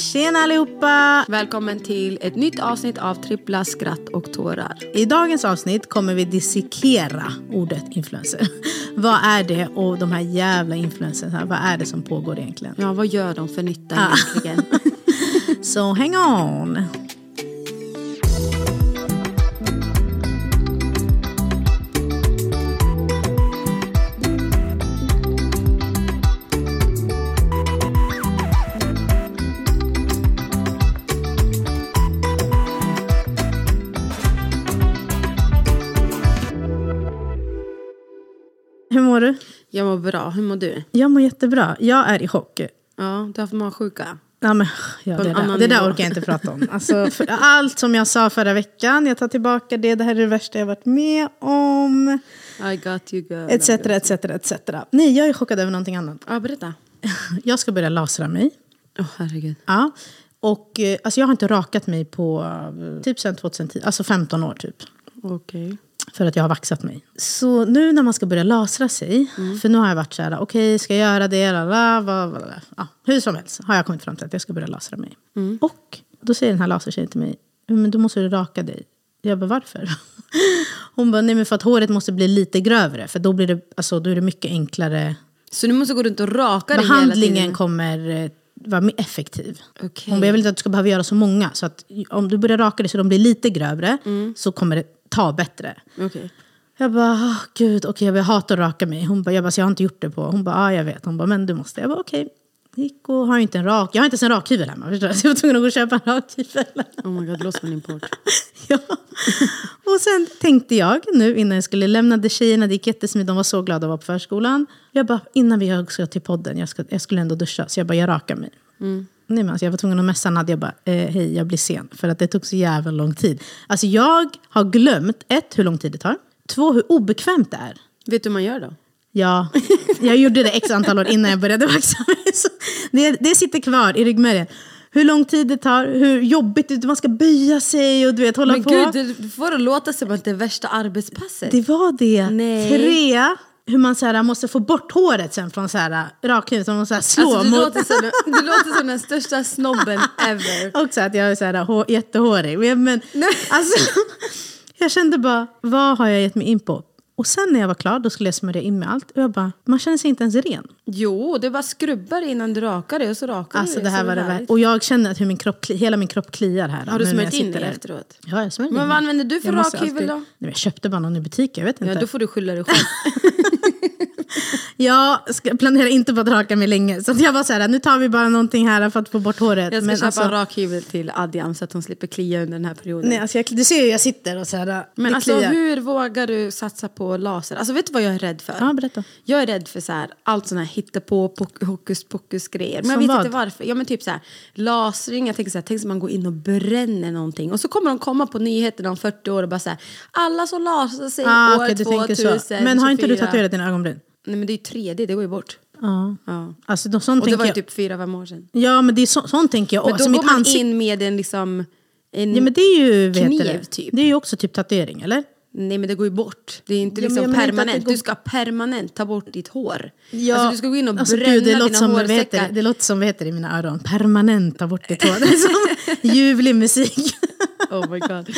Tjena allihopa! Välkommen till ett nytt avsnitt av Trippla skratt och tårar. I dagens avsnitt kommer vi dissekera ordet influencer. vad är det och de här jävla influencers, vad är det som pågår egentligen? Ja, vad gör de för nytta Ah. egentligen? Så hang on! Hur mår du? Jag mår bra, hur mår du? Jag mår jättebra. Jag är i chock. Ja, du har haft magsjuka. Ja, men, ja, det, där, det där orkar jag inte prata om. Alltså, för, allt som jag sa förra veckan, jag tar tillbaka det. Det här är det värsta jag varit med om. I got you girl. Etc, etc, etc. Nej, jag är chockad över någonting annat. Ja, berätta. Jag ska börja lasra mig. Åh, herregud. Ja. Och, eh, alltså, jag har inte rakat mig på eh, typ sedan 2010, alltså 15 år typ. Okej. För att jag har vaxat mig. Så nu när man ska börja lasra sig. För nu har jag varit så här, okej ska jag göra det? Lala, vad, vad, ja, hur som helst har jag kommit fram till att jag ska börja lasra mig. Och då säger den här lasertjejen till mig, men då måste du raka dig. Jag bara, varför? Hon bara, nej men för att håret måste bli lite grövre. För då, blir det, alltså, då är det mycket enklare. Så du måste gå runt och raka dig hela Behandlingen tiden? kommer eh, vara mer effektiv. Okej. Hon bara, jag vill inte att du ska behöva göra så många. Så att om du börjar raka dig så de blir lite grövre. Så kommer det ta bättre. Okej. Jag bara, oh, gud, okej, jag hatar att raka mig. Hon bara, jag, bara, jag har inte gjort det på. Hon bara, ja, jag vet. Hon bara, men du måste. Jag bara, okej. Gick och har inte en rak. Jag har inte ens en rakhyvel hemma. Förstår du? Så jag var tvungen att gå och köpa en rakhyvel. Oh my god, det låter som en import. ja. Och sen tänkte jag nu innan jag skulle lämna det tjejerna, det gick jättesmidigt, de var så glada att vara på förskolan. Jag bara, innan vi ska till podden, jag, ska, jag skulle ändå duscha, så jag bara, jag rakar mig. Nej, men alltså, jag var tvungen att messa Nadja, jag bara, eh, hej, jag blir sen. För att det tog så jävla lång tid. Alltså jag har glömt, ett, hur lång tid det tar. Två, hur obekvämt det är. Vet du hur man gör då? Ja, jag gjorde det x antal år innan jag började vaxa det, det sitter kvar i ryggmärgen. Hur lång tid det tar, hur jobbigt det är, man ska böja sig och du vet, hålla Men på. gud, du får det låta som att det är värsta arbetspasset. Det var det. Nej. Tre, hur man så här, måste få bort håret sen från så här, rakhyveln. Man så här, slå Alltså, du, mot... låter som, du låter som den största snobben ever. Också att jag är så här, hår, jättehårig. Men, men alltså, jag kände bara, vad har jag gett mig in på? Och sen när jag var klar, då skulle jag smörja in med allt. Och jag bara, man känner sig inte ens ren. Jo, du bara skrubbar innan du rakar dig och så rakar Alltså du det här var det värsta. Och jag känner att hur min kropp, hela min kropp kliar här. Har du smörjt in dig efteråt? Ja, jag smörjde Men in vad mig. använder du för rakhyvel då? Nej, men Jag köpte bara någon i butik, jag vet inte. Ja, då får du skylla dig själv. Jag planerar inte på att raka mig länge. Så jag var så här, nu tar vi bara någonting här för att få bort håret. Jag ska Men köpa alltså, en rakhyvel till Adjam så att hon slipper klia under den här perioden. nej, alltså jag, du ser hur jag sitter och så här, Men det alltså kliar. hur vågar du satsa på laser? Alltså vet du vad jag är rädd för? Ja, berätta. Jag är rädd för så här, allt sån här hittepå, hokus pokus grejer. Men Som jag vet vad? inte varför. Ja men typ så här, lasring, jag tänker så här, tänk om man går in och bränner någonting. Och så kommer de komma på nyheterna om 40 år och bara så här, alla som lasrar sig Ah, år tänker 2024. så. Men har inte du tatuerat dina ögonbryn? Nej men det är ju 3D, det går ju bort. Ja. Ja. Alltså, de, sånt Och det var ju typ fyra, fem år sedan. Ja, men det är så, sånt tänker jag. Men då alltså, går man ansikte- in med en liksom... En, Ja, men det är ju, kniv, det? typ. Det är ju också typ tatuering, eller? Nej men det går ju bort. Det är inte liksom permanent. går- Du ska permanent ta bort ditt hår. Ja, Alltså du ska gå in och alltså, bränna gud, det låter dina som, vad heter hårsäckar. det, låter som vad heter i mina öron. Permanent ta bort ditt hår. Det är som ljuvlig musik. Oh my god.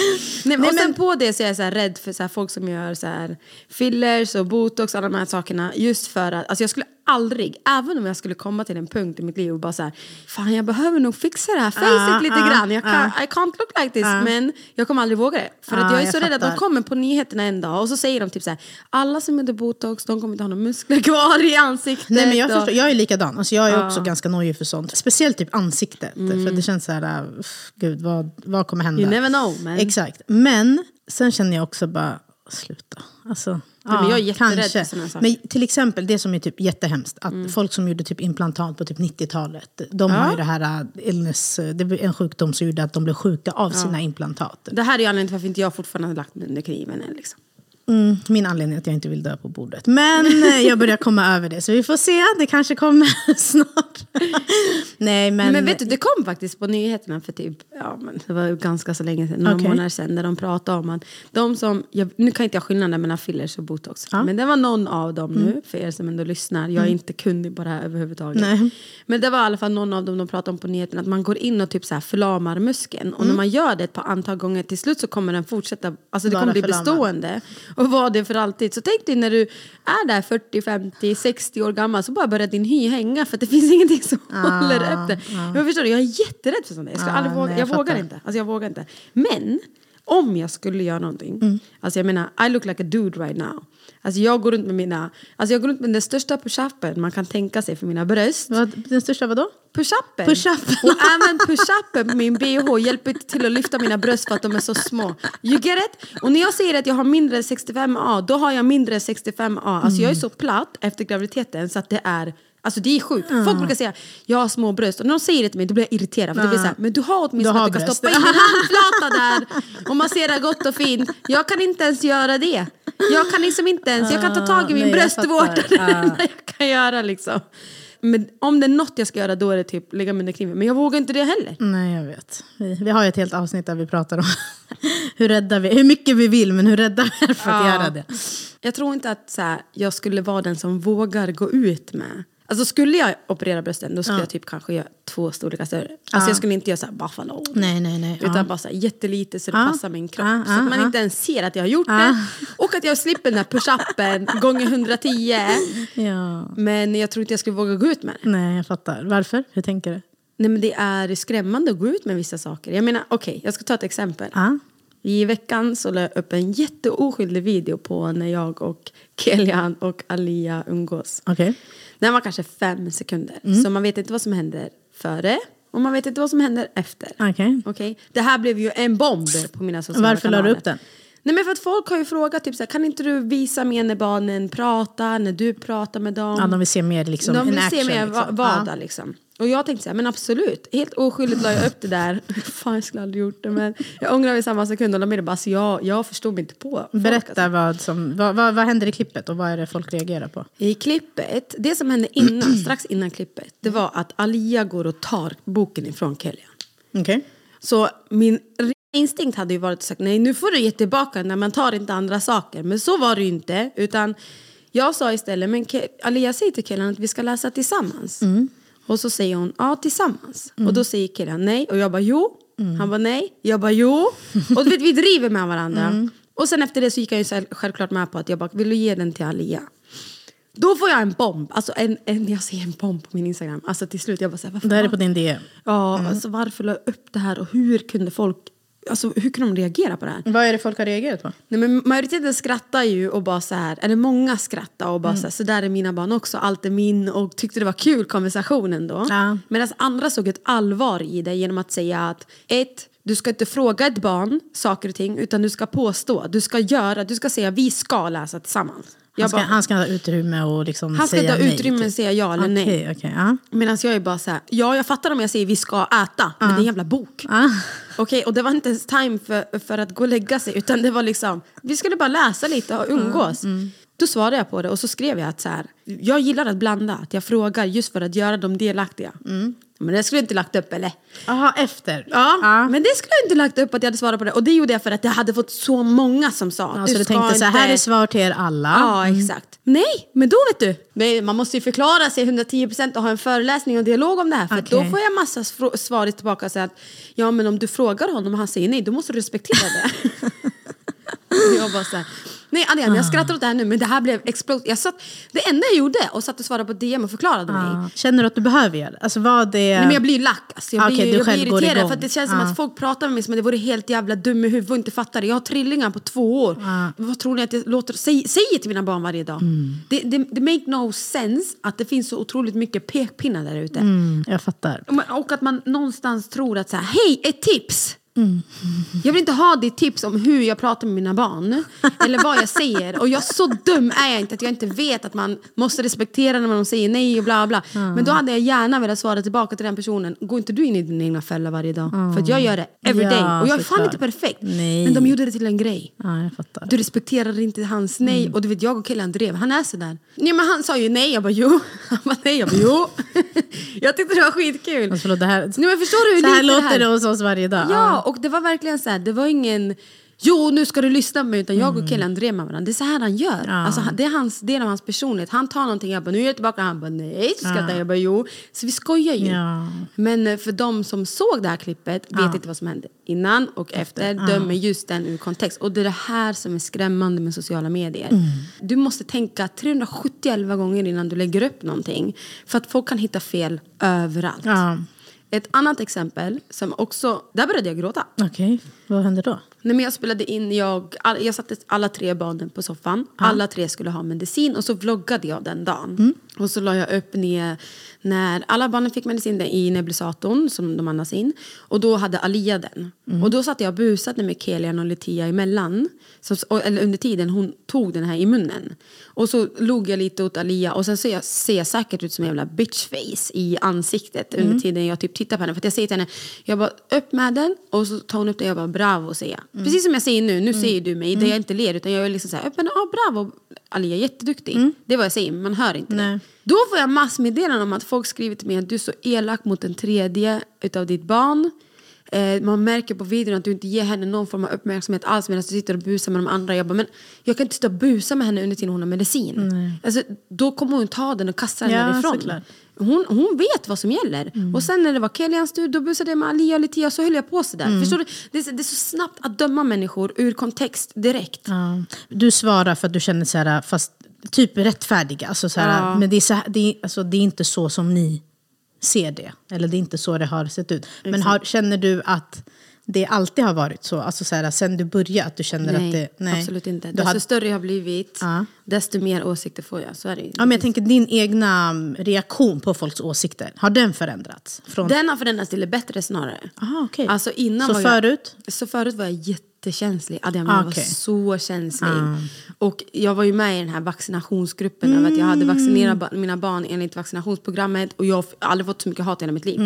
Nej, men, och sen på det så är jag så rädd för så folk som gör så här fillers och botox och alla de här sakerna. Just för att alltså jag skulle aldrig, även om jag skulle komma till en punkt i mitt liv och bara så här, fan jag behöver nog fixa det här facet Ah, lite ah, grann. Jag kan, ah. I can't look like this. Men jag kommer aldrig våga det. För att Ah, jag är jag så rädd att de fattar. kommer på nyheterna en dag och så säger de typ så här, alla som gjorde botox de kommer inte ha några muskler kvar i ansiktet. Nej, men jag, och- förstår, jag är likadan. Alltså, jag är också ganska nojig för sånt. Speciellt typ ansiktet. För det känns så här, gud vad, vad kommer hända? You never know, man. Exakt. Men sen känner jag också bara, sluta. Alltså, men jag är jätterädd kanske. för såna saker. Men till exempel det som är typ jättehemskt. Att folk som gjorde typ implantat på typ 90-talet. De har ju det här äh, illness, det var en sjukdom som gjorde att de blev sjuka av sina implantat. Det här är ju anledningen till varför inte jag fortfarande har lagt mig under kniven än. Liksom. Mm, min anledning är att jag inte vill dö på bordet. Men eh, jag börjar komma över det. Så vi får se. Det kanske kommer snart. Nej, men... Men vet du, det kom faktiskt på nyheterna för typ, ja men det var ganska så länge sedan, några Okej. månader sedan, där de pratade om att de som, jag, nu kan inte jag skillnaden mellan fillers och botox, Ja. Mm. men det var någon av dem nu, för er som ändå lyssnar, jag är inte kunnig på det här överhuvudtaget. Nej. Men det var i alla fall någon av dem de pratade om på nyheterna, att man går in och typ så här förlamar muskeln. Och Mm. när man gör det ett par antal gånger, till slut så kommer den fortsätta, alltså det Vara kommer bli förlamad. bestående. Och vara det för alltid. Så tänk dig när du är där 40, 50, 60 år gammal så bara börjar din hy hänga för att det finns ingenting som håller efter. Jag förstår, du, jag är jätterädd för sånt där. Jag, ska Ah, aldrig våga, nej, jag, jag vågar inte. Alltså jag vågar inte. Men om jag skulle göra någonting, Mm. alltså jag menar, I look like a dude right now. Alltså jag går runt med mina, alltså jag går runt med den största push-upen man kan tänka sig för mina bröst. Den största vadå? Push-upen. Push-upen. Och även push-upen på min bh hjälper till att lyfta mina bröst för att de är så små. You get it? Och när jag säger att jag har mindre 65A, då har jag mindre 65A. Alltså jag är så platt efter graviditeten så att det är Alltså det är sjukt. Folk brukar säga jag har små bröst och när de säger det till mig då blir jag irriterad. För det blir så här, men du har åtminstone Du har att du kan bröst. stoppa in din handflata där och massera gott och fint. Jag kan inte ens göra det. Jag kan liksom inte ens, jag kan ta tag i min nej, jag bröstvårta. Det enda jag kan göra liksom. Men om det är något jag ska göra då är det typ lägga mig under kniven. Men jag vågar inte det heller. Nej, jag vet. Vi, vi har ju ett helt avsnitt där vi pratar om hur rädda vi hur mycket vi vill, men hur rädda vi är för att Ja. göra det. Jag tror inte att så här, jag skulle vara den som vågar gå ut med. Alltså skulle jag operera brösten då skulle jag typ kanske göra två storlekar större. Alltså jag skulle inte göra så här buffalo. Nej, nej, nej. Utan ja. bara så här jättelite så det Ja. passar min kropp. Ja, så att ja, man ja. inte ens ser att jag har gjort det. Och att jag slipper den här push-upen gånger 110. Ja. Men jag tror inte jag skulle våga gå ut med det. Nej, jag fattar. Varför? Hur tänker du? Nej men det är skrämmande att gå ut med vissa saker. Jag menar okej, jag ska ta ett exempel. I veckan så la jag upp en jätteoskyldig video på när jag och Kelian och Alia umgås. Okej. Den var kanske fem sekunder. Mm. Så man vet inte vad som händer före och man vet inte vad som händer efter. Okej. Okej? Det här blev ju en bomb på mina sociala Varför la kanaler. du upp den? Nej men för att folk har ju frågat typ så här, kan inte du visa mer när barnen pratar, när du pratar med dem? Ja, de vill se mer liksom, de vill se action, mer liksom. va- vardag Ja. liksom. Och jag tänkte så här, men absolut. Helt oskyldigt la jag upp det där. Fan jag skulle aldrig gjort det men jag ångrar i samma sekund och la med det bara så jag, jag förstod mig inte på folk, Berätta alltså. vad, som, vad, vad, vad händer i klippet och vad är det folk reagerar på? I klippet, det som hände innan, strax innan klippet, det var att Alia går och tar boken ifrån Kelian. Okej. Så min instinkt hade ju varit att sagt nej nu får du ge tillbaka när man tar inte andra saker. Men så var det ju inte. Utan jag sa istället, men Alia säger till killen att vi ska läsa tillsammans. Och så säger hon, ja tillsammans. Och då säger killen nej. Och jag bara jo. Han bara nej. Jag bara jo. Och du vet, vi driver med varandra. Och sen efter det så gick jag ju själv- självklart med på att jag bara, vill du ge den till Alia? Då får jag en bomb. Alltså en, en, jag ser en bomb på min Instagram. Alltså till slut, jag bara såhär, varför Det här är på din DM. Ja, alltså varför la jag upp det här och hur kunde folk, alltså hur kunde de reagera på det här? Vad är det folk har reagerat på? Nej, men majoriteten skrattar ju och bara så här, eller många skrattar och bara så här, så där är mina barn också, allt är min och tyckte det var kul konversationen då. Ja. Medan andra såg ett allvar i det genom att säga att ett, du ska inte fråga ett barn saker och ting utan du ska påstå, du ska göra, du ska säga vi ska läsa tillsammans. Han ska, bara, han ska ha utrymme och liksom han ska säga inte ha nej, utrymme typ. att säga ja eller nej. Okej, okej. ja. Medan jag är bara så här, ja jag fattar om jag säger vi ska äta, men det är en jävla bok. Ah. Okej, och det var inte ens time för, för att gå och lägga sig utan det var liksom, vi skulle bara läsa lite och umgås. Då svarade jag på det och så skrev jag att så här, jag gillar att blanda, att jag frågar just för att göra dem delaktiga. Men det skulle jag inte lagt upp eller? Aha, efter? Ja, men det skulle jag inte lagt upp att jag hade svarat på det. Och det gjorde jag för att jag hade fått så många som sa Ja, så du tänkte så här, inte- är svar till er alla. Ja, exakt. Nej, men då vet du. Nej, Man måste ju förklara sig 110% och ha en föreläsning och dialog om det här. För att då får jag massa svar tillbaka säga att ja men om du frågar honom och han säger nej, då måste du respektera det. Jag bara så här, nej Adrian jag skrattar åt det här nu men det här blev explosiv. Jag satt, det enda jag gjorde och satt och svarade på DM och förklarade mig. Ja. Känner du att du behöver göra det? Alltså vad det... Nej, men jag blir lack. Alltså. Jag, Okej, blir, du jag blir irriterad för att det känns som att folk pratar med mig som att det vore helt jävla dum i huvudet och inte fattar det. Jag har trillingar på två år. Vad tror ni att jag låter, säg, säger till mina barn varje dag? Mm. Det, det, det make no sense att det finns så otroligt mycket pekpinnar där ute. Mm, jag fattar. Och att man någonstans tror att så här, hej, ett tips! Jag vill inte ha ditt tips om hur jag pratar med mina barn. Eller vad jag säger. Och jag så dum är jag inte att jag inte vet att man måste respektera när de säger nej och bla bla. Men då hade jag gärna velat svara tillbaka till den personen. Går inte du in i din egna fälla varje dag? För att jag gör det every Ja, day. Och jag är fan inte perfekt. Nej. Men de gjorde det till en grej. Ja, jag fattar. Du respekterar inte hans nej. Mm. Och du vet, jag och killen drev. Han är sådär. Nej men han sa ju nej. Jag bara jo. Han bara nej. Jag bara jo. jag tyckte det var skitkul. Alltså, förlåt, det här, Nej, men förstår du hur så här låter här? det hos oss varje dag. Ja, och det var verkligen så här, det var ingen Jo, nu ska du lyssna på mig. Utan jag och killen drev med varandra. Det är så här han gör. Mm. Ja. Alltså, det är hans, del av hans personlighet. Han tar någonting, jag bara nu är jag tillbaka. Han bara nej. Så skrattar jag. jag bara jo. Så vi skojar ju. Ja. Men eh, för de som såg det här klippet vet inte vad som hände innan och efter. Dömer just den ur kontext. Och det är det här som är skrämmande med sociala medier. Mm. Du måste tänka 371 gånger innan du lägger upp någonting. För att folk kan hitta fel överallt. Ett annat exempel som också, där började jag gråta. Okej, vad händer då? Nej, men jag spelade in, jag, all, jag satte alla tre barnen på soffan. Alla tre skulle ha medicin och så vloggade jag den dagen. Och så la jag upp ner när alla barnen fick medicin i nebulisatorn som de andas in. Och då hade Alia den. Och då satt jag och busade med Kelian och Letia emellan. Så, och, eller under tiden hon tog den här i munnen. Och så log jag lite åt Alia och sen ser jag, ser säkert ut som en jävla bitchface i ansiktet under tiden jag typ tittar på henne. För jag säger till henne, jag bara upp med den och så tar hon upp den och jag bara bravo säger jag. Precis som jag säger nu, nu säger du mig där jag inte ler utan jag är liksom såhär, upp med den, ah, bravo Alia, jätteduktig. Det är vad jag säger, man hör inte Nej. det. Då får jag massmeddelanden om att folk skriver till mig att du är så elak mot den tredje utav ditt barn. Eh, man märker på videon att du inte ger henne någon form av uppmärksamhet alls medan du sitter och busar med de andra. Jag bara, men jag kan inte sitta och busa med henne under tiden hon har medicin. Alltså, då kommer hon ta den och kasta den Ja, därifrån. såklart. Hon, hon vet vad som gäller. Och sen när det var Kelians tur, då busade jag med Alia och Litia så höll jag på sådär. Förstår du? Det är, så- det är så snabbt att döma människor ur kontext direkt. Ja. Du svarar för att du känner så här, fast typ rättfärdiga. Alltså så här, Ja. Men det är, så här, det, är, alltså, det är inte så som ni ser det. Eller det är inte så det har sett ut. Men har, känner du att det alltid har varit så? Alltså så här, sen du började, att du känner Nej, att det... Nej, absolut inte. Du Desto hade, större jag har blivit, Ja. desto mer åsikter får jag. Så är det ja, men jag tänker din egna mm, reaktion på folks åsikter, har den förändrats? Från, Den har förändrats till det bättre snarare. Aha, okej. Alltså innan Så förut? Jag, så förut var jag jättekänslig. Ah, jag okej. var så känslig. Och jag var ju med i den här vaccinationsgruppen över att jag hade vaccinerat ba- mina barn enligt vaccinationsprogrammet och jag har aldrig fått så mycket hat i hela mitt liv.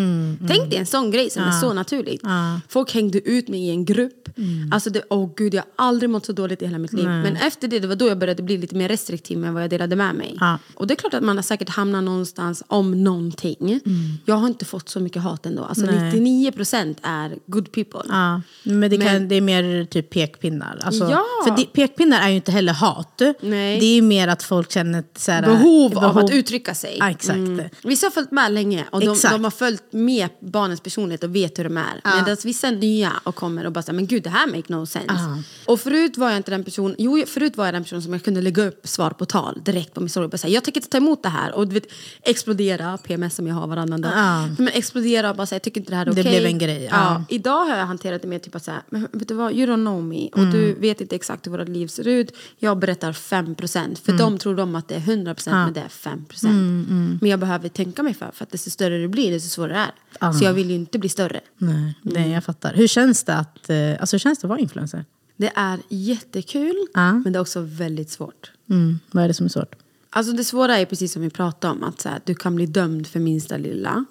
Tänk dig en sån grej som är så naturligt. Folk hängde ut mig i en grupp. Alltså det, åh gud, jag har aldrig mått så dåligt i hela mitt liv. Men efter det, det var då jag började bli lite mer restriktiv med vad jag delade med mig. Ja. Och det är klart att man har säkert hamnat någonstans om någonting. Jag har inte fått så mycket hat ändå. Alltså Nej. 99% är good people. Ja, men det, kan, Men- det är mer typ pekpinnar. Alltså, Ja. För det, pekpinnar är ju inte heller hat. Nej. Det är mer att folk känner ett så här, Behov, av att uttrycka sig. Ja, exakt. Vissa har följt med länge och de, de har följt med barnens personlighet och vet hur de är. Medan vissa är nya och kommer och bara säger men gud det här make no sense. Ja. Och förut var jag inte den person, jo förut var jag den person som jag kunde lägga upp svar på tal direkt på min story och bara säga jag tänker inte ta emot det här och du vet explodera, PMS som jag har varannan dag. Ja. Men explodera och bara säga jag tycker inte det här är Det okej. blev en grej, ja. Idag har jag hanterat det mer typ att säga, men vet du vad, you don't know me och du vet inte exakt hur våra liv ser ut. Jag berättar 5% för de tror de att det är 100% men det är 5%. Men jag behöver tänka mig för, för att desto större det blir desto svårare det är. Så jag vill ju inte bli större. Nej, det, jag fattar. Hur känns det att, eh, alltså, hur känns det att vara influencer? Det är jättekul Ja. men det är också väldigt svårt. Mm. Vad är det som är svårt? Alltså det svåra är precis som vi pratade om, att så här, du kan bli dömd för minsta lilla.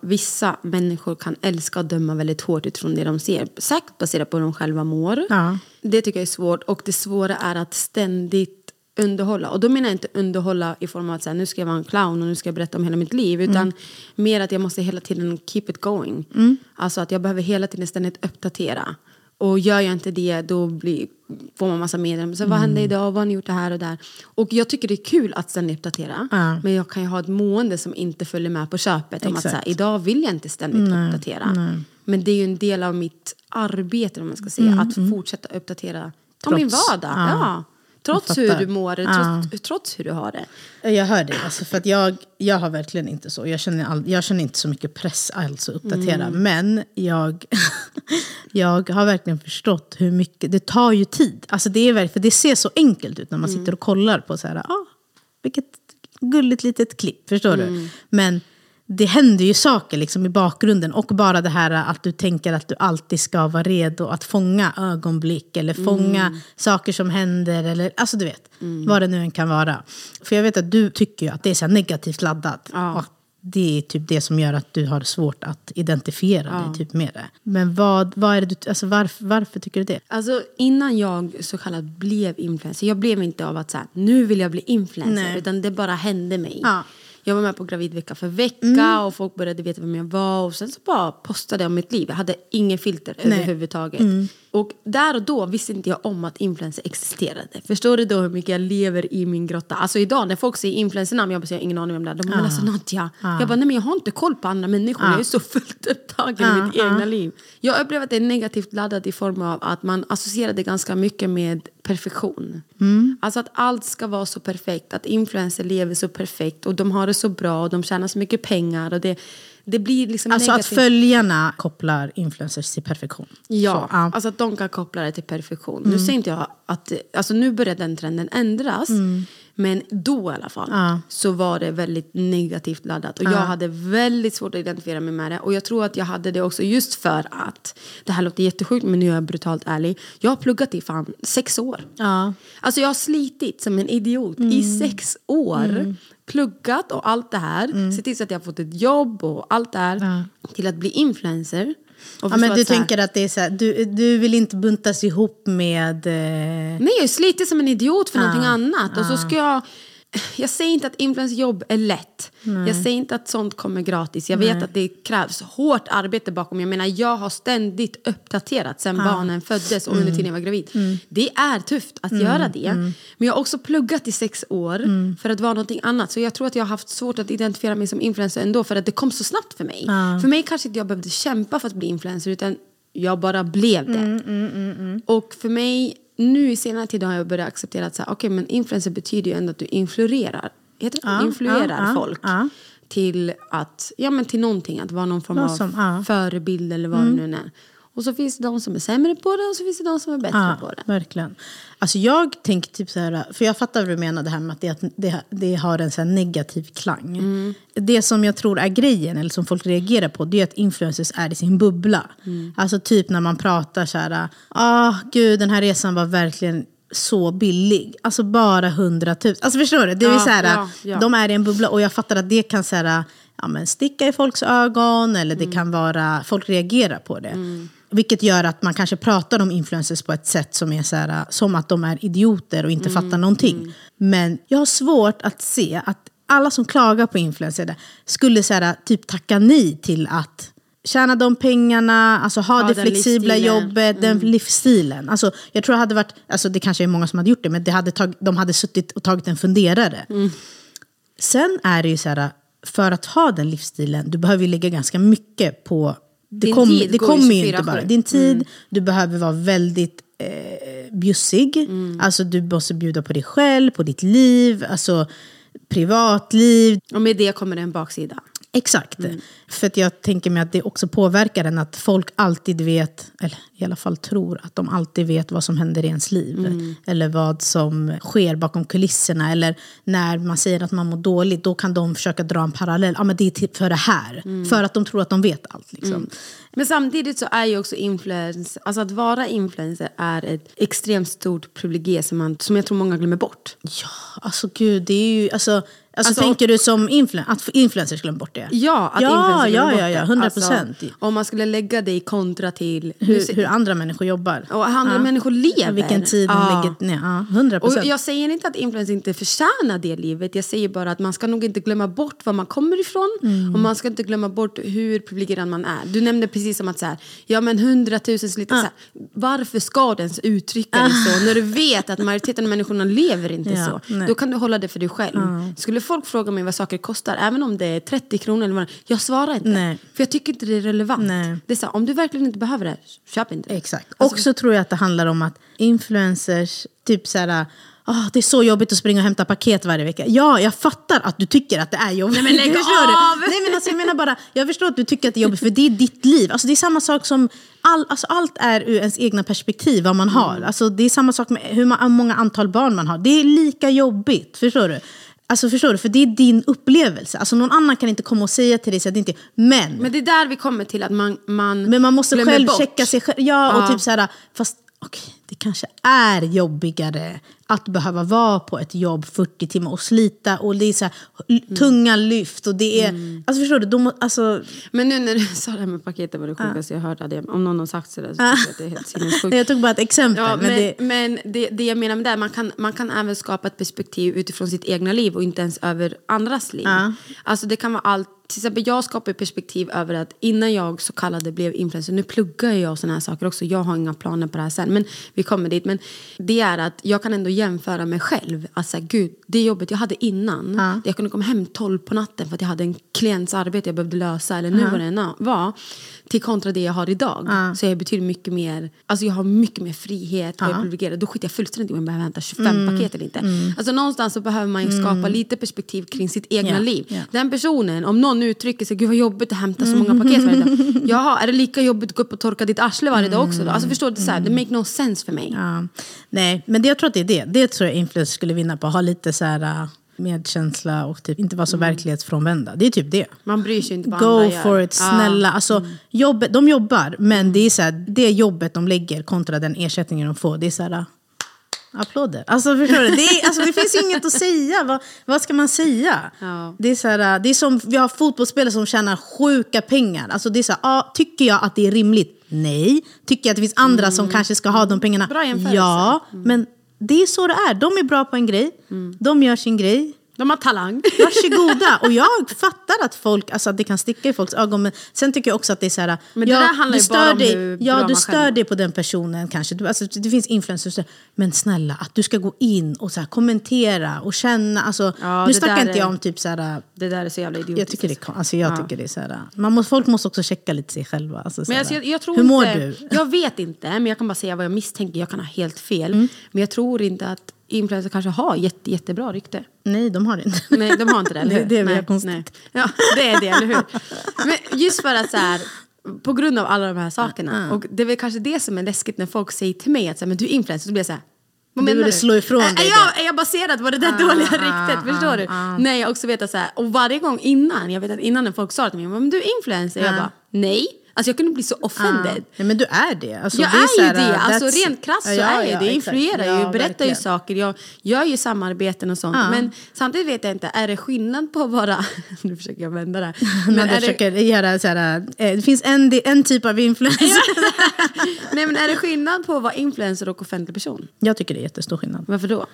Vissa människor kan älska och döma väldigt hårt utifrån det de ser, säkert baserat på hur de själva mår. Ja. Det tycker jag är svårt och det svåra är att ständigt underhålla. Och då menar jag inte underhålla i form av att så här, nu ska jag vara en clown och nu ska jag berätta om hela mitt liv. Utan mer att jag måste hela tiden keep it going. Alltså att jag behöver hela tiden ständigt uppdatera. Och gör jag inte det då blir, får man massa meddelanden. Så Vad hände idag? Vad har ni gjort det här och där? Och jag tycker det är kul att ständigt uppdatera. Ja. Men jag kan ju ha ett mående som inte följer med på köpet. Om att så här, idag vill jag inte ständigt uppdatera. Men det är ju en del av mitt arbete om man ska säga. Att fortsätta uppdatera om min vardag. Ja. Ja. Trots hur du mår, Ja. trots, trots hur du har det. Jag hör det. Alltså, för att jag, jag har verkligen inte så. Jag känner, all, jag känner inte så mycket press alls att uppdatera. Mm. Men jag, jag har verkligen förstått hur mycket... Det tar ju tid. Alltså, det, är, för det ser så enkelt ut när man Mm. sitter och kollar på så här, ah, vilket gulligt litet klipp. Förstår Mm. du? Men det händer ju saker liksom i bakgrunden. Och bara det här att du tänker att du alltid ska vara redo att fånga ögonblick eller fånga Mm. saker som händer. Eller, alltså du vet, vad det nu än kan vara. För jag vet att du tycker att det är så negativt laddat. Ja. Det är typ det som gör att du har svårt att identifiera dig typ med det. Men vad, vad är det du, alltså varför, varför tycker du det? Alltså innan jag så kallat blev influencer, jag blev inte av att så här, nu vill jag bli influencer, Nej. utan det bara hände mig. Ja. Jag var med på Gravid vecka för vecka och folk började veta vem jag var och sen så bara postade jag om mitt liv. Jag hade ingen filter överhuvudtaget. Och där och då visste inte jag om att influencer existerade. Förstår du då hur mycket jag lever i min grotta? Alltså idag när folk säger influencernamn, jag bara säger ingen aning vem det är. De bara, men alltså Nadja. Jag bara, nej men jag har inte koll på andra människor. Jag är så fullt upptagen i mitt egna liv. Jag upplever att det är negativt laddat i form av att man associerar det ganska mycket med perfektion. Alltså att allt ska vara så perfekt, att influencer lever så perfekt och de har det så bra och de tjänar så mycket pengar. Och det, det blir liksom Alltså att negativt. följarna kopplar influencers till perfektion. Ja, Så, ja. alltså att de kan koppla det till perfektion. Nu säger inte jag att, alltså nu börjar den trenden ändras. Men då i alla fall Ja. så var det väldigt negativt laddat. Och jag hade väldigt svårt att identifiera mig med det. Och jag tror att jag hade det också just för att, det här låter jättesjukt men nu är jag brutalt ärlig. Jag har pluggat i fan sex år. Ja. Alltså jag har slitit som en idiot i sex år. Pluggat och allt det här. Sett till så att jag har fått ett jobb och allt det här. Till att bli influencer. Ja, men du tänker att det är så här, du, du vill inte buntas ihop med... Eh, Nej, jag är slitit som en idiot för någonting annat. Och så ska jag... Jag säger inte att influencerjobb är lätt. Jag säger inte att sånt kommer gratis. Jag vet att det krävs hårt arbete bakom. Jag menar, jag har ständigt uppdaterat sen barnen föddes och under tiden jag var gravid. Det är tufft att göra det. Men jag har också pluggat i sex år för att vara någonting annat. Så jag tror att jag har haft svårt att identifiera mig som influencer ändå för att det kom så snabbt för mig. För mig kanske inte jag behövde kämpa för att bli influencer utan jag bara blev det. Och för mig, nu i senare tid har jag börjat acceptera att så här, okay, men influencer betyder ju ändå att du influerar. Heter det? Ja, influerar ja, folk. ja. Till, att, ja, men till någonting, att vara någon form Vad av som-. Mm. förebild eller vad det nu är. Och så finns det de som är sämre på det och så finns det de som är bättre på det. verkligen. Alltså jag tänker typ så här, för jag fattar vad du menar det här med att det, det, det har en så negativ klang. Mm. Det som jag tror är grejen, eller som folk reagerar på, det är att influencers är i sin bubbla. Mm. Alltså typ när man pratar så här, ah gud den här resan var verkligen så billig. Alltså bara hundratusen. Alltså förstår du? Det är Ja, så här, ja, ja. De är i en bubbla och jag fattar att det kan så här, ja, men sticka i folks ögon eller det kan vara, folk reagerar på det. Vilket gör att man kanske pratar om influencers på ett sätt som är så här, som att de är idioter och inte fattar någonting. Men jag har svårt att se att alla som klagar på influencers skulle så här, typ tacka nej till att tjäna de pengarna, alltså ha Ja, det flexibla livsstilen. jobbet, den livsstilen. Alltså, jag tror det hade varit, alltså det kanske är många som hade gjort det, men det hade tag, de hade suttit och tagit en funderare. Sen är det ju så här, för att ha den livsstilen, du behöver ju lägga ganska mycket på... Det, kom, det kommer ju inte 24/7. bara. Din tid, du behöver vara väldigt eh, bjussig. Alltså du måste bjuda på dig själv, på ditt liv, alltså privatliv. Och med det kommer det en baksida. Exakt. För att jag tänker mig att det också påverkar en att folk alltid vet, eller i alla fall tror att de alltid vet vad som händer i ens liv. Eller vad som sker bakom kulisserna. Eller när man säger att man mår dåligt, då kan de försöka dra en parallell. Ja, men det är för det här. För att de tror att de vet allt. Liksom. Men samtidigt så är ju också influens, alltså att vara influencer är ett extremt stort privilegium som, man, som jag tror många glömmer bort. Ja, alltså gud, det är ju... Alltså, alltså, Alltså, tänker du som influ- att influencers glömmer bort det? Ja, att ja, glömmer ja, ja, ja, det. 100 Alltså, procent. om man skulle lägga det i kontra till hur, hur andra människor jobbar. och andra människor lever. Vilken tid de Ja. lägger ner. Ja, 100 Och procent. jag säger inte att influencers inte förtjänar det livet. Jag säger bara att man ska nog inte glömma bort var man kommer ifrån. Mm. Och man ska inte glömma bort hur privilegierad man är. Du nämnde precis som att så här, ja men hundratusen lite så här, varför ska du ens uttrycka det så? När du vet att majoriteten av människorna lever inte Ja, så. nej. Då kan du hålla det för dig själv. Skulle folk fråga mig vad saker kostar, även om det är 30 kronor eller vad jag svarar inte. Nej. För jag tycker inte det är relevant. Nej. Det är så här, om du verkligen inte behöver det, köp inte det. Exakt. Alltså, och så tror jag att det handlar om att influencers, typ så här... "Ah, det är så jobbigt att springa och hämta paket varje vecka. Ja, jag fattar att du tycker att det är jobbigt. Nej, men lägg av! Nej, men alltså, jag menar bara, jag förstår att du tycker att det är jobbigt för det är ditt liv. Alltså, det är samma sak som, all, alltså, allt är ur ens egna perspektiv vad man har. Alltså, det är samma sak med hur ma- många antal barn man har. Det är lika jobbigt, förstår du? Alltså förstår du? För det är din upplevelse. Alltså någon annan kan inte komma och säga till dig så att det inte... Men, Men det är där vi kommer till att man, man men man måste själv bort. checka sig själv. Ja, och Ja. typ så här, fast okej, det kanske är jobbigare att behöva vara på ett jobb 40 timmar och slita och det är så här, Mm. tunga lyft och det är... Alltså förstår du? De, alltså, Men nu när du sa det här med paketet var det sjukaste jag hört. Det. Om någon har sagt sådär så tycker jag att det är helt sinnessjukt. jag tog bara ett exempel. Ja, men men det, men det, det jag menar med det man kan, man kan även skapa ett perspektiv utifrån sitt egna liv och inte ens över andras liv. Ja. Alltså det kan vara allt, till exempel jag skapar perspektiv över att innan jag så kallade blev influencer, nu pluggar jag såna här saker också, jag har inga planer på det här sen, men vi kommer dit. Men det är att jag kan ändå jämföra mig själv, säga gud, det jobbet jag hade innan, där jag kunde komma hem 12 på natten för att jag hade en klients arbete jag behövde lösa, eller nu vad det än var, till kontra det jag har idag. Så jag betyder mycket mer, alltså jag har mycket mer frihet, och jag är privilegierad. Då skiter jag fullständigt i om jag behöver hämta 25 Mm. paket eller inte. Alltså någonstans så behöver man ju skapa lite perspektiv kring sitt egna Ja, liv. ja. Den personen, om någon uttrycker sig, gud vad jobbigt att hämta så många paket varje dag. Jaha, är det lika jobbigt att gå upp och torka ditt arsle varje dag också då? Alltså förstår du, så här, det make no sense för mig. ja, nej, men det, jag tror att det är det. Det tror jag influencers skulle vinna på. Ha lite så här äh, medkänsla och typ inte vara så verklighetsfrånvända. Det är typ det. Man bryr sig inte vad Go andra gör. for it, Ja. snälla. Alltså, jobbet, de jobbar, men det är så här, det jobbet de lägger kontra den ersättningen de får, det är så här... Applåder. Alltså förstår du? Det, är, alltså, det finns inget att säga. Vad, vad ska man säga? Ja. Det, är så här, det är som vi har fotbollsspelare som tjänar sjuka pengar. Alltså det är så här, ah, tycker jag att det är rimligt? Nej. Tycker jag att det finns andra som kanske ska ha de pengarna? Bra jämförelse. Ja, men det är så det är. De är bra på en grej. De gör sin grej. De har talang. Varsågoda. Och jag fattar att folk, alltså att det kan sticka i folks ögon. Men sen tycker jag också att det är så här. Men det där handlar du ju bara om dig, hur bra Ja, du stör dig på den personen kanske. Du, alltså, det finns influencers men snälla, att du ska gå in och så här, kommentera och känna. Alltså, Ja, nu snackar inte jag om typ så här. Det där är så jävla idiotiskt. Jag tycker det, alltså, jag tycker det är så här. Man måste, folk måste också checka lite sig själva. Alltså, så Men alltså, jag, jag tror hur mår inte, du? Jag vet inte, men jag kan bara säga vad jag misstänker. Jag kan ha helt fel. Mm. Men jag tror inte att influencers kanske har jätte, jättebra rykte. Nej, de har det inte. Nej, de har inte det, eller hur? Det- det är nej, väl konstigt. nej. Ja, det är det, eller hur? Men just för att så här, på grund av alla de här sakerna. Och det är väl kanske det som är läskigt när folk säger till mig att så här, men du är influencer, så blir jag så här, vad Du menar vill slå ifrån dig är, jag, är jag baserad på det där dåliga ryktet? förstår du? När jag också vet att så här, och varje gång innan, jag vet att innan när folk sa till mig, men du är influencer, jag bara, nej. Alltså jag kunde bli så offended. Nej, men du är det. Alltså, Jag det är, här, ju det, that's- alltså rent krasst så Ja, är jag ja, det. Jag influerar ju, Ja, berättar ju verkligen. saker, jag gör ju samarbeten och sånt. Ja. Men samtidigt vet jag inte, är det skillnad på att vara... nu försöker jag vända det. Men jag är det, försöker göra så här, eh, det finns en, en typ av influencer. nej, men är det skillnad på att vara influencer och offentlig person? Jag tycker det är jättestor skillnad. Varför då?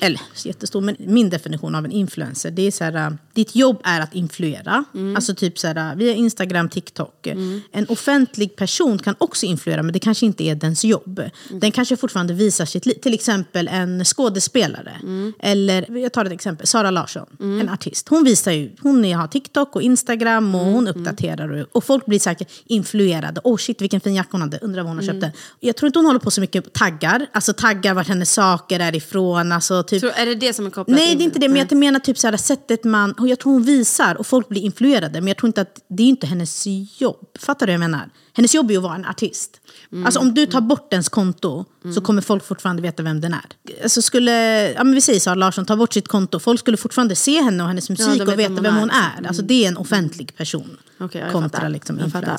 Eller jättestor, men min definition av en influencer, det är så här, äh, ditt jobb är att influera. Mm. Alltså typ så här, äh, via Instagram, TikTok. En offentlig person kan också influera, men det kanske inte är dens jobb. Mm. Den kanske fortfarande visar sitt liv. Till exempel en skådespelare. Mm. Eller, jag tar ett exempel, Sara Larsson, en artist. Hon visar ju, hon har TikTok och Instagram och Mm. hon uppdaterar. Och, och folk blir säkert influerade. Oh shit, vilken fin jacka hon hade, undrar vad hon har köpt Mm. den. Jag tror inte hon håller på så mycket taggar. Alltså taggar vart hennes saker är ifrån. Alltså, typ, Så är det det som är kopplat Nej, det är inte det. Men jag menar typ så här, sättet man... Jag tror hon visar och folk blir influerade. Men jag tror inte att det är inte hennes jobb. Fattar du vad jag menar? Hennes jobb är ju att vara en artist. Mm. Alltså om du tar bort ens konto så kommer folk fortfarande veta vem den är. Alltså skulle, ja men vi säger Sara Larsson, ta bort sitt konto. Folk skulle fortfarande se henne och hennes musik vet och veta vem hon vem är, hon är. Alltså det är en offentlig person. Okej, jag kontra fattar. liksom Jag fattar.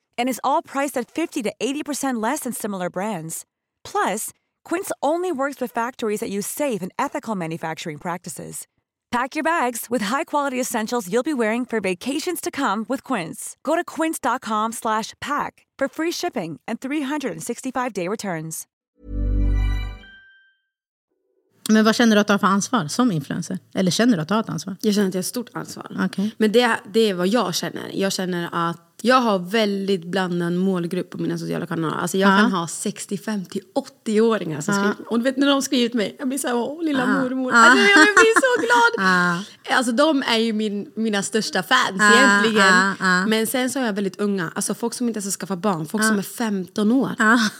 And is all priced at 50 to 80% less than similar brands. Plus, Quince only works with factories that use safe and ethical manufacturing practices. Pack your bags with high-quality essentials you'll be wearing for vacations to come with Quince. Go to quince.com slash pack for free shipping and 365-day returns. Men vad känner du att du har för ansvar som influencer? Eller känner du att du har ett ansvar? Jag känner att jag har ett stort ansvar. Okej. Men det, det är vad jag känner. Jag känner att Jag har väldigt blandad målgrupp på mina sociala kanaler. Alltså jag kan ha 65 till 80-åringar som skriver. Och du vet när de skriver till mig, jag blir så här, åh lilla mormor. Alltså, jag blir så glad. Alltså de är ju min, mina största fans egentligen. Men sen så är jag väldigt unga, alltså folk som inte ens har skaffat barn, folk som är 15 år,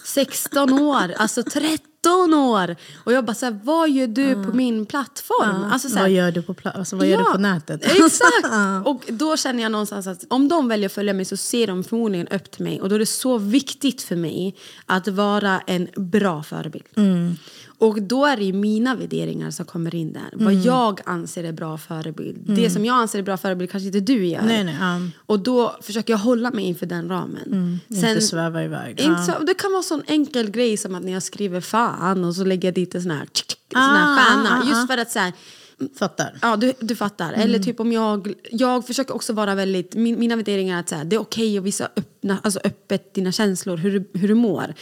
16 år, alltså 30 13 år! Och jag bara så här, vad gör du på min plattform? Ja. Alltså, så här, vad gör du på, alltså, vad gör du på nätet? Exakt! Och då känner jag någonstans att om de väljer att följa mig så ser de förmodligen upp till mig. Och då är det så viktigt för mig att vara en bra förebild. Mm. Och då är det ju mina värderingar som kommer in där. Vad Mm. jag anser är bra förebild. Det som jag anser är bra förebild kanske inte du gör. Nej, nej, ja. Och då försöker jag hålla mig inför den ramen. Inte sväva iväg. Inte så, det kan vara sån enkel grej som att när jag skriver fan och så lägger jag dit en sån här, tsk, en sån här Ah, stjärna. ah, Just ah. för att så här, Fattar. Ja, du, du fattar. Eller typ om jag... Jag försöker också vara väldigt... Min, mina värderingar är att så här, det är okej att visa öppna, alltså öppet dina känslor, hur hur du mår.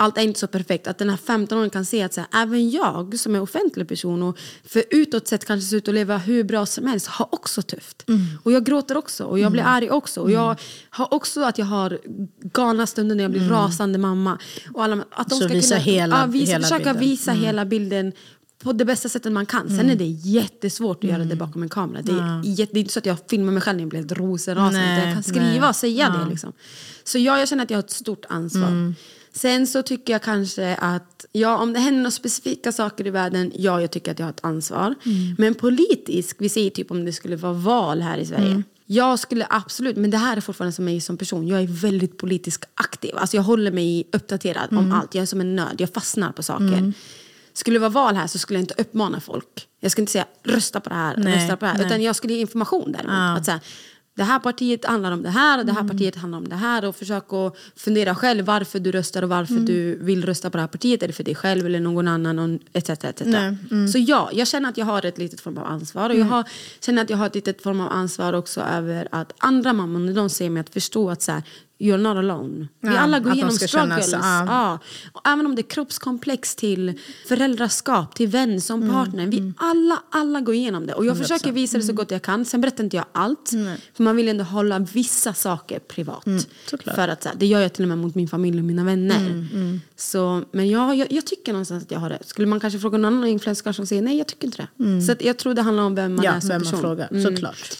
Allt är inte så perfekt. Att den här 15-åringen kan se att så här, även jag som är offentlig person och för utåt sett kanske ser ut att leva hur bra som helst har också tufft. Och jag gråter också och jag blir arg också. Och jag har också att jag har galna stunder när jag blir rasande mamma. Och alla, att de Så ska visa kunna, hela- ja, visa, hela försöka bilden. visa hela bilden på det bästa sättet man kan. Sen är det jättesvårt att göra det bakom en kamera. Det är, jätte, det är inte så att jag filmar mig själv när jag blir helt rosenrasande. Jag kan skriva nej. och säga det. Liksom. Så ja, jag känner att jag har ett stort ansvar. Sen så tycker jag kanske att ja, om det händer några specifika saker i världen, ja, jag tycker att jag har ett ansvar. Men politiskt, vi säger typ om det skulle vara val här i Sverige. Jag skulle absolut, men det här är fortfarande som mig som person. Jag är väldigt politiskt aktiv. Alltså jag håller mig uppdaterad om allt. Jag är som en nörd, jag fastnar på saker. Skulle det vara val här så skulle jag inte uppmana folk. Jag skulle inte säga rösta på det här, Nej, rösta på det här. nej. Utan jag skulle ge information däremot. Att så här, det här partiet handlar om det här och det Mm. här partiet handlar om det här. Och försök att fundera själv varför du röstar och varför Mm. du vill rösta på det här partiet. Är det för dig själv eller någon annan? Etc, etc. Mm. Så ja, jag känner att jag har ett litet form av ansvar. Och jag har, känner att jag har ett litet form av ansvar också över att andra mammor, när de ser mig, att förstå att så här, you're not alone. Vi Ja, alla går igenom struggles. ja. Även om det är kroppskomplex till föräldraskap, till vän som Mm, partner. Vi alla, alla går igenom det. Och jag försöker visa det så gott jag kan. Sen berättar inte jag allt. För man vill ändå hålla vissa saker privat. Mm. För att, här, det gör jag till och med mot min familj och mina vänner. Mm, Så, men jag, jag, jag tycker någonstans att jag har det. Skulle man kanske fråga någon annan influencer kanske de säger nej, jag tycker inte det. Så att jag tror det handlar om vem man Ja, är som vem person. man frågar. Mm. Såklart.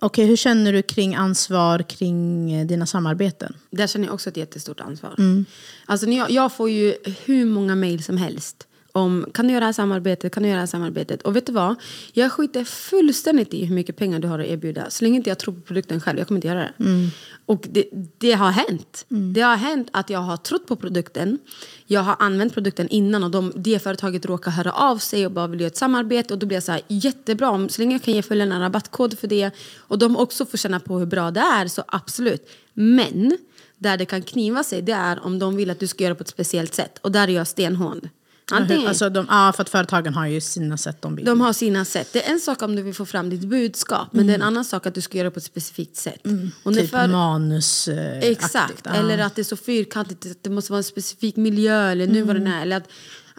Okej, hur känner du kring ansvar kring eh, dina samarbeten? Där känner jag också ett jättestort ansvar. Mm. Alltså, jag, jag får ju hur många mejl som helst om kan du göra det här samarbetet, kan du göra det här samarbetet. Och vet du vad? Jag skiter fullständigt i hur mycket pengar du har att erbjuda. Så länge inte jag tror på produkten själv, jag kommer inte göra det. Mm. Och det, det har hänt. Det har hänt att jag har trott på produkten. Jag har använt produkten innan och de, det företaget råkar höra av sig och bara vill göra ett samarbete. Och då blir jag så här, jättebra, om- så länge jag kan ge följarna en rabattkod för det och de också får känna på hur bra det är, så absolut. Men där det kan kniva sig, det är om de vill att du ska göra på ett speciellt sätt. Och där är jag stenhård. Antingen, Alltså, de, ja, för att företagen har ju sina sätt de vill. de har sina sätt. Det är en sak om du vill få fram ditt budskap, men det är en annan sak att du ska göra det på ett specifikt sätt. Och när typ för- manus eh, Exakt, aktigt. Ja. eller att det är så fyrkantigt, att det måste vara en specifik miljö eller nu vad den är. Eller att,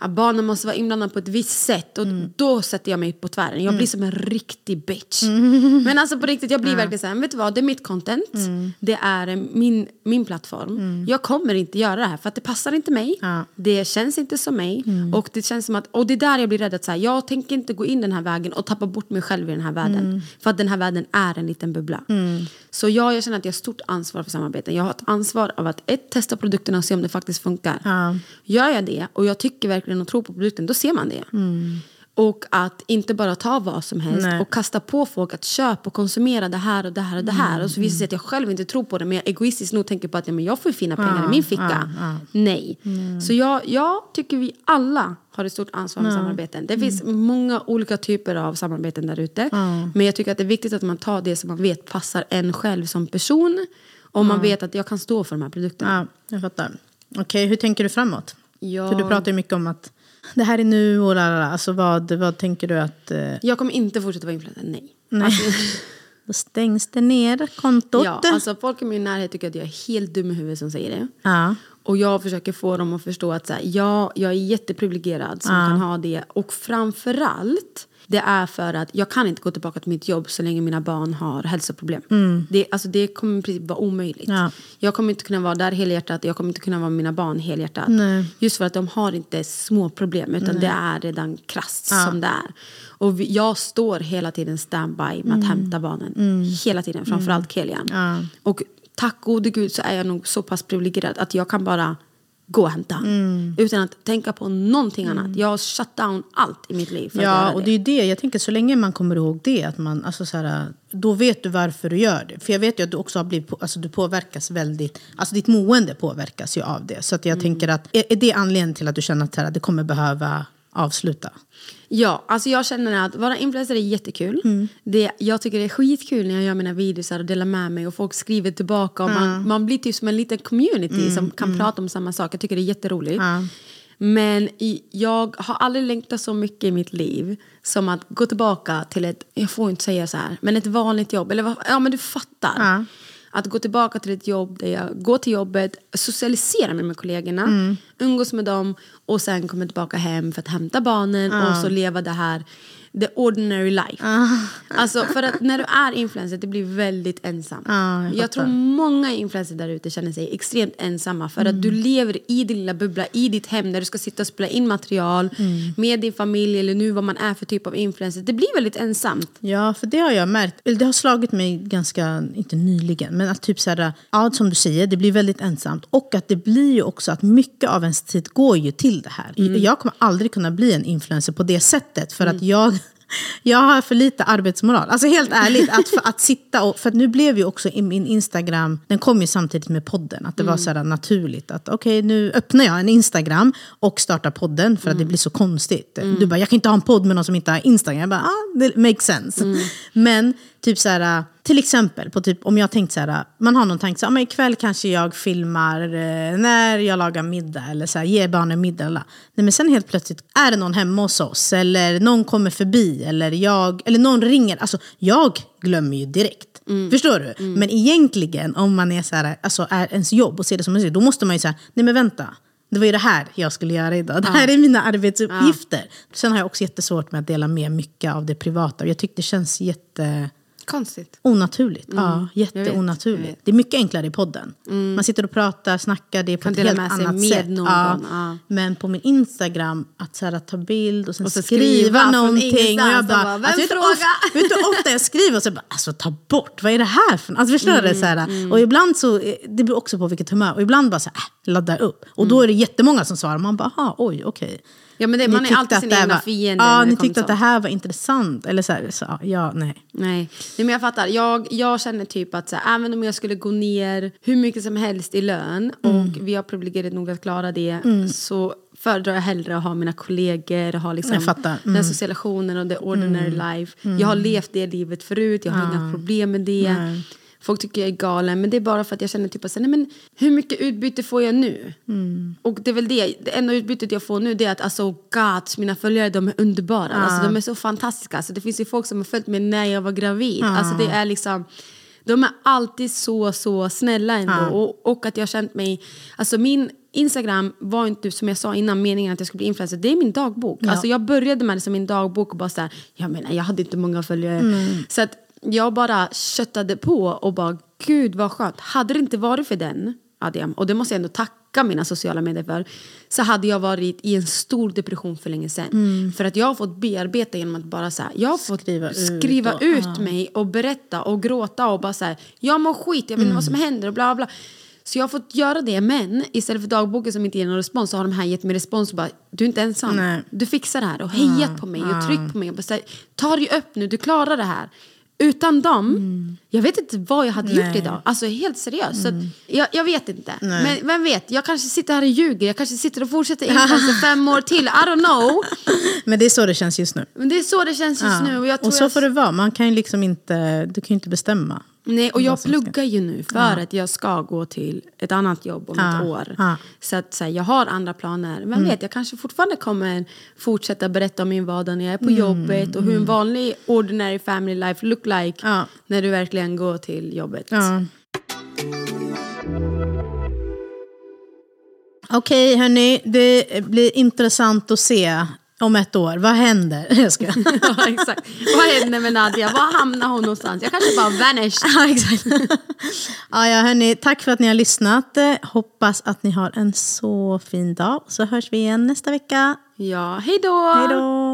att barnen måste vara inblandade på ett visst sätt. Och då sätter jag mig på tvären. Jag blir som en riktig bitch. Men alltså på riktigt, jag blir verkligen såhär, vet du vad, det är mitt content. Det är min, min plattform. Jag kommer inte göra det här för att det passar inte mig. Det känns inte som mig. Och det känns som att, och det är där jag blir rädd att så här, jag tänker inte gå in den här vägen och tappa bort mig själv i den här världen. För att den här världen är en liten bubbla. Så ja, jag känner att jag har stort ansvar för samarbeten. Jag har ett ansvar av att ett, testa produkterna och se om det faktiskt funkar. Ja. Gör jag det och jag tycker verkligen och tror på produkten, då ser man det. Och att inte bara ta vad som helst Nej. och kasta på folk att köpa och konsumera det här och det här och det här. Och så visar det sig att jag själv inte tror på det men jag egoistiskt nog tänker på att ja, men jag får fina pengar i min ficka. Nej. Så jag, jag tycker vi alla har ett stort ansvar med samarbeten. Det finns många olika typer av samarbeten där ute. Men jag tycker att det är viktigt att man tar det som man vet passar en själv som person. Och man vet att jag kan stå för de här produkterna. Ja, jag fattar. Okej, hur tänker du framåt? Ja. För du pratar ju mycket om att det här är nu och lalala. Alltså vad, vad tänker du att... Eh, Jag kommer inte fortsätta vara influencer, nej. nej. Alltså, Då stängs det ner, kontot. ja, alltså folk i min närhet tycker att jag är helt dum i huvudet som säger det. ja. Och jag försöker få dem att förstå att så här, ja, jag är jätteprivilegierad som kan ha det. Och framförallt, Det är för att jag kan inte gå tillbaka till mitt jobb så länge mina barn har hälsoproblem. Mm. Det, alltså det kommer i princip vara omöjligt. Ja. Jag kommer inte kunna vara där helhjärtat, jag kommer inte kunna vara med mina barn helhjärtat. Nej. Just för att de har inte små problem utan det är redan krasst som det är. Och jag står hela tiden standby med Mm. att hämta barnen. Hela tiden, framförallt Kelian. Och tack gode gud så är jag nog så pass privilegierad att jag kan bara gå och hämta. Mm. Utan att tänka på någonting annat. Jag har shut down allt i mitt liv för att Ja, göra och det. är det. Jag tänker så länge man kommer ihåg det, att man, alltså så här, då vet du varför du gör det. För jag vet ju att du också har blivit, alltså du påverkas väldigt, alltså ditt mående påverkas ju av det. Så att jag Mm. tänker att, är, är det anledningen till att du känner att här, det kommer behöva avsluta? Ja, alltså jag känner att vara influencer är jättekul. Mm. Det, jag tycker det är skitkul när jag gör mina videos och delar med mig och folk skriver tillbaka. Och man, man blir typ som en liten community Mm, som kan prata om samma sak. Jag tycker det är jätteroligt. Men i, jag har aldrig längtat så mycket i mitt liv som att gå tillbaka till ett, jag får inte säga så här, men ett vanligt jobb. Eller ja men du fattar. Att gå tillbaka till ett jobb där jag går till jobbet, socialiserar med, med kollegorna, Mm. Umgås med dem och sen kommer tillbaka hem för att hämta barnen och så leva det här the ordinary life. Alltså för att när du är influencer det blir väldigt ensam. Ja, jag jag, tror många influencers där ute känner sig extremt ensamma för att du lever i din lilla bubbla, i ditt hem där du ska sitta och spela in material med din familj eller nu vad man är för typ av influencer. Det blir väldigt ensamt. Ja, för det har jag märkt. Det har slagit mig ganska, inte nyligen, men att typ så här, ja, som du säger, det blir väldigt ensamt. Och att det blir ju också att mycket av ens tid går ju till det här. Jag kommer aldrig kunna bli en influencer på det sättet, för att jag jag har för lite arbetsmoral. Alltså helt ärligt, att, för, att sitta och... För att nu blev ju också i min Instagram, den kom ju samtidigt med podden, att det var så här naturligt att okej nu öppnar jag en Instagram och startar podden för att det blir så konstigt. Du bara, jag kan inte ha en podd med någon som inte har Instagram. Jag bara, ah, det makes sense. Men typ så här, till exempel, på typ, om jag tänkt så här, man har någon tanke så här, "Ah, men ikväll kanske jag filmar eh, när jag lagar middag eller så här, ger barnen middag. Eller. Nej, men sen helt plötsligt är det någon hemma hos oss eller någon kommer förbi eller, jag, eller någon ringer. Alltså, jag glömmer ju direkt. Förstår du? Men egentligen om man är så här, alltså, är ens jobb och ser det som en då måste man ju säga, nej men vänta. Det var ju det här jag skulle göra idag. Det här är mina arbetsuppgifter. Sen har jag också jättesvårt med att dela med mycket av det privata. Jag tycker det känns jätte... Konstigt. Onaturligt. Ja, Mm. jag vet, jag jätteonaturligt. vet. Det är mycket enklare i podden. Man sitter och pratar, snackar, det är på Kan ett helt annat sätt. Ja. ja. Men på min Instagram, att så här, att ta bild och sen Och så skriva, skriva någonting. Och jag bara, bara, "Vem alltså, vet, du hur frågar?" ofta, vet du hur ofta jag skriver och så bara, alltså ta bort, vad är det här för alltså, förstår Mm, du? Så här, Och ibland så, eh, det beror också på vilket humör. Och ibland bara så här, äh, laddar upp. Och Mm. då är det jättemånga som svarar. Man bara, aha, oj, okej. Ja, men det- man är alltid sin egna var- fiende Ja, ni tyckte att det här var intressant. Eller så här, så, ja, nej. Nej. Nej men jag fattar. Jag, jag känner typ att så här, även om jag skulle gå ner hur mycket som helst i lön Mm. och vi har privilegierat nog att klara det så föredrar jag hellre att ha mina kollegor och ha liksom Jag fattar. Mm. den socialationen och the ordinary life. Jag har levt det livet förut, jag har inga problem med det. Nej. Folk tycker jag är galen men det är bara för att jag känner typ att nej, men hur mycket utbyte får jag nu? Mm. Och det är väl det, det enda utbytet jag får nu det är att alltså God, mina följare de är underbara. Alltså, de är så fantastiska. Alltså, det finns ju folk som har följt mig när jag var gravid. Alltså, det är liksom, de är alltid så, så snälla ändå. Och, och att jag har känt mig, alltså min Instagram var inte som jag sa innan meningen att jag skulle bli influencer. Det är min dagbok. Alltså, jag började med det som min dagbok och bara så här, jag menar jag hade inte många följare. Så att jag bara köttade på och bara gud vad skönt. Hade det inte varit för den, Adiam, och det måste jag ändå tacka mina sociala medier för, så hade jag varit i en stor depression för länge sedan. För att jag har fått bearbeta genom att bara så här, jag har fått Skriva skriva ut ut, och- mig och berätta och gråta och bara så här, jag mår skit, jag vet inte vad som händer och bla bla. Så jag har fått göra det, men istället för dagboken som inte ger någon respons så har de här gett mig respons och bara, du är inte ensam. Nej. Du fixar det här och hejat på mig och tryckt på mig och bara här, ta dig upp nu, du klarar det här. Utan dem, jag vet inte vad jag hade gjort Nej. idag. Alltså helt seriöst. Att, jag, jag vet inte. Men vem vet, jag kanske sitter här och ljuger. Jag kanske sitter och fortsätter influencer fem år till. I don't know. Men det är så det känns just nu. Men det är så det känns just Ja. nu. Och, och så jag... får det vara. Man kan ju liksom inte, du kan ju inte bestämma. Nej, och jag pluggar ju nu för att jag ska gå till ett annat jobb om Ja, ett år. ja. Så att så här, jag har andra planer. Vem vet, jag kanske fortfarande kommer fortsätta berätta om min vardag när jag är på jobbet och hur en vanlig ordinary family life look like Ja. när du verkligen går till jobbet. Ja. Okej, hörni. Det blir intressant att se om ett år. Vad händer? Jag ska. ja, exakt. Vad händer med Nadia? Var hamnar hon någonstans? Jag kanske bara vanished. ja, exakt. ja, ja, hörni, tack för att ni har lyssnat. Hoppas att ni har en så fin dag. Så hörs vi igen nästa vecka. Ja, hej då! Hej då!